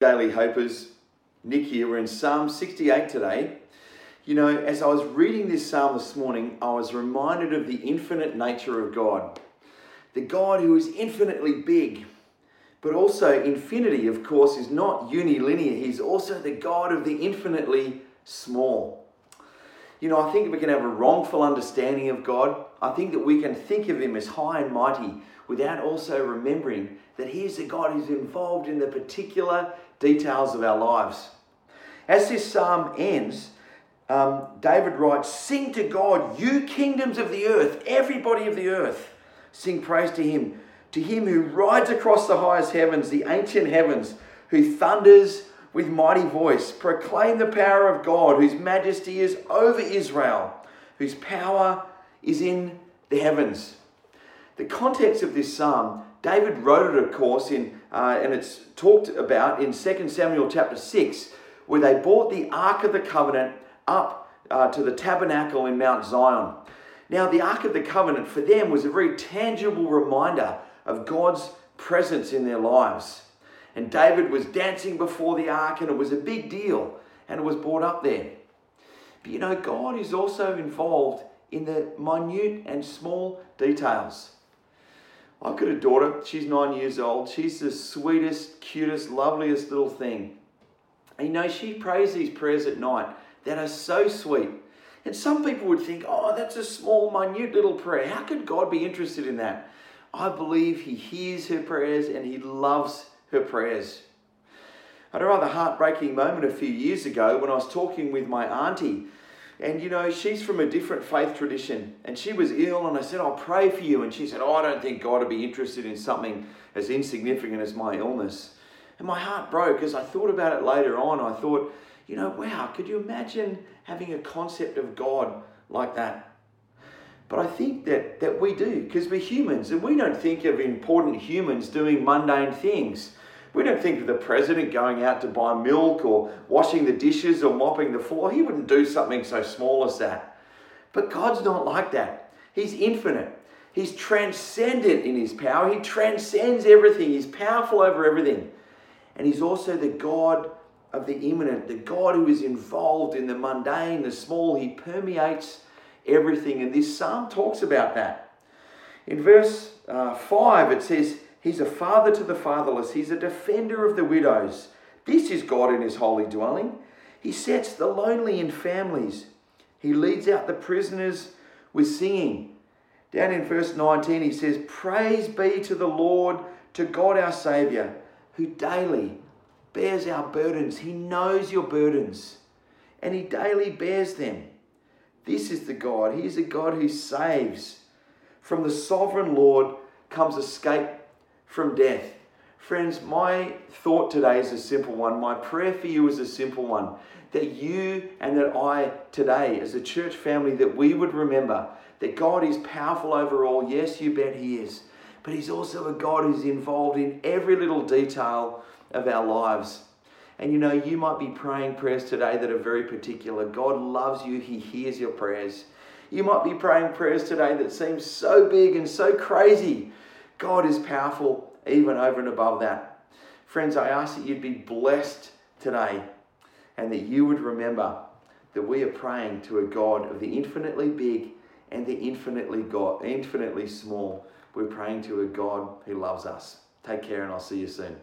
Daily Hopers, Nic here. We're in Psalm 68 today. You know, as I was reading this psalm this morning, I was reminded of the infinite nature of God. The God who is infinitely big, but also infinity, of course, is not unilinear. He's also the God of the infinitely small. You know, I think we can have a wrongful understanding of God. I think that we can think of Him as high and mighty without also remembering that He is a God who's involved in the particular details of our lives. As this psalm ends, um, David writes, Sing to God, you kingdoms of the earth, everybody of the earth. Sing praise to him, to him who rides across the highest heavens, the ancient heavens, who thunders with mighty voice. Proclaim the power of God, whose majesty is over Israel, whose power is in the heavens. The context of this psalm David wrote it, of course, in, uh, and it's talked about in 2 Samuel chapter 6, where they brought the Ark of the Covenant up uh, to the tabernacle in Mount Zion. Now, the Ark of the Covenant for them was a very tangible reminder of God's presence in their lives. And David was dancing before the Ark, and it was a big deal, and it was brought up there. But you know, God is also involved in the minute and small details. I've got a daughter, she's nine years old. She's the sweetest, cutest, loveliest little thing. And you know, she prays these prayers at night that are so sweet. And some people would think, oh, that's a small, minute little prayer. How could God be interested in that? I believe He hears her prayers and He loves her prayers. I had a rather heartbreaking moment a few years ago when I was talking with my auntie and you know, she's from a different faith tradition. And she was ill, and I said, I'll pray for you. And she said, Oh, I don't think God would be interested in something as insignificant as my illness. And my heart broke as I thought about it later on. I thought, you know, wow, could you imagine having a concept of God like that? But I think that, that we do because we're humans and we don't think of important humans doing mundane things. We don't think of the president going out to buy milk or washing the dishes or mopping the floor. He wouldn't do something so small as that. But God's not like that. He's infinite. He's transcendent in his power. He transcends everything. He's powerful over everything. And he's also the God of the immanent, the God who is involved in the mundane, the small. He permeates everything. And this psalm talks about that. In verse uh, 5, it says, He's a father to the fatherless. He's a defender of the widows. This is God in his holy dwelling. He sets the lonely in families. He leads out the prisoners with singing. Down in verse 19, he says, Praise be to the Lord, to God our Saviour, who daily bears our burdens. He knows your burdens, and he daily bears them. This is the God. He is a God who saves. From the sovereign Lord comes escape from death. Friends, my thought today is a simple one. My prayer for you is a simple one. That you and that I today, as a church family, that we would remember that God is powerful over all. Yes, you bet He is. But He's also a God who's involved in every little detail of our lives. And you know, you might be praying prayers today that are very particular. God loves you, He hears your prayers. You might be praying prayers today that seem so big and so crazy. God is powerful even over and above that. Friends, I ask that you'd be blessed today and that you would remember that we are praying to a God of the infinitely big and the infinitely God, infinitely small. We're praying to a God who loves us. Take care and I'll see you soon.